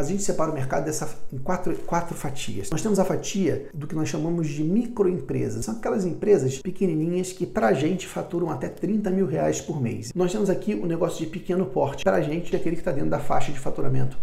A gente separa o mercado dessa, em quatro, quatro fatias. Nós temos a fatia do que nós chamamos de microempresas. São aquelas empresas pequenininhas que para a gente faturam até 30 mil reais por mês. Nós temos aqui o negócio de pequeno porte. Para a gente, é aquele que está dentro da faixa de faturamento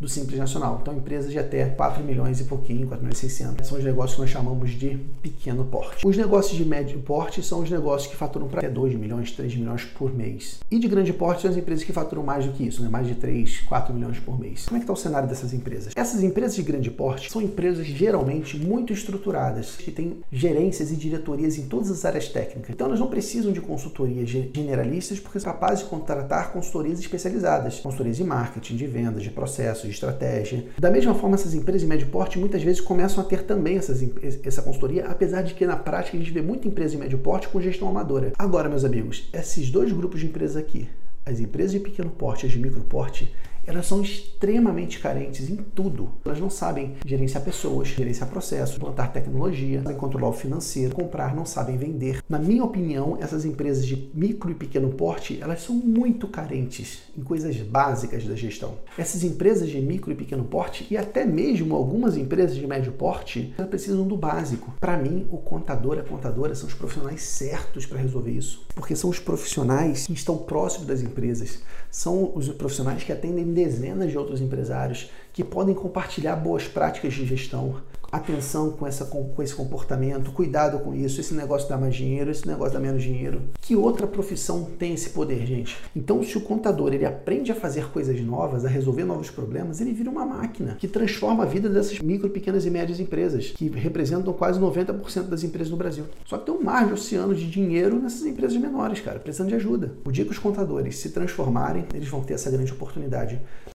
do Simples Nacional. Então, empresas de até 4 milhões e pouquinho, 4 milhões e 600, são os negócios que nós chamamos de pequeno porte. Os negócios de médio porte são os negócios que faturam para até 2 milhões, 3 milhões por mês. E de grande porte são as empresas que faturam mais do que isso, né? mais de 3, 4 milhões por mês. Como é que está o cenário dessas empresas? Essas empresas de grande porte são empresas geralmente muito estruturadas, que têm gerências e diretorias em todas as áreas técnicas. Então, elas não precisam de consultorias generalistas porque são capazes de contratar consultorias especializadas, consultorias de marketing, de vendas, de processos, estratégia. Da mesma forma, essas empresas de médio porte muitas vezes começam a ter também essas, essa consultoria, apesar de que na prática a gente vê muita empresa de médio porte com gestão amadora. Agora, meus amigos, esses dois grupos de empresas aqui, as empresas de pequeno porte e as de micro porte, elas são extremamente carentes em tudo. Elas não sabem gerenciar pessoas, gerenciar processos, plantar tecnologia, controlar o financeiro, comprar, não sabem vender. Na minha opinião, essas empresas de micro e pequeno porte, elas são muito carentes em coisas básicas da gestão. Essas empresas de micro e pequeno porte e até mesmo algumas empresas de médio porte, elas precisam do básico. Para mim, o contador, a contadora são os profissionais certos para resolver isso, porque são os profissionais que estão próximos das empresas, são os profissionais que atendem dezenas de outros empresários que podem compartilhar boas práticas de gestão, atenção com, essa, com esse comportamento, cuidado com isso, esse negócio dá mais dinheiro, esse negócio dá menos dinheiro. Que outra profissão tem esse poder, gente? Então, se o contador ele aprende a fazer coisas novas, a resolver novos problemas, ele vira uma máquina que transforma a vida dessas micro, pequenas e médias empresas, que representam quase 90% das empresas no Brasil. Só que tem um mar de oceano de dinheiro nessas empresas menores, cara, precisando de ajuda. O dia que os contadores se transformarem, eles vão ter essa grande oportunidade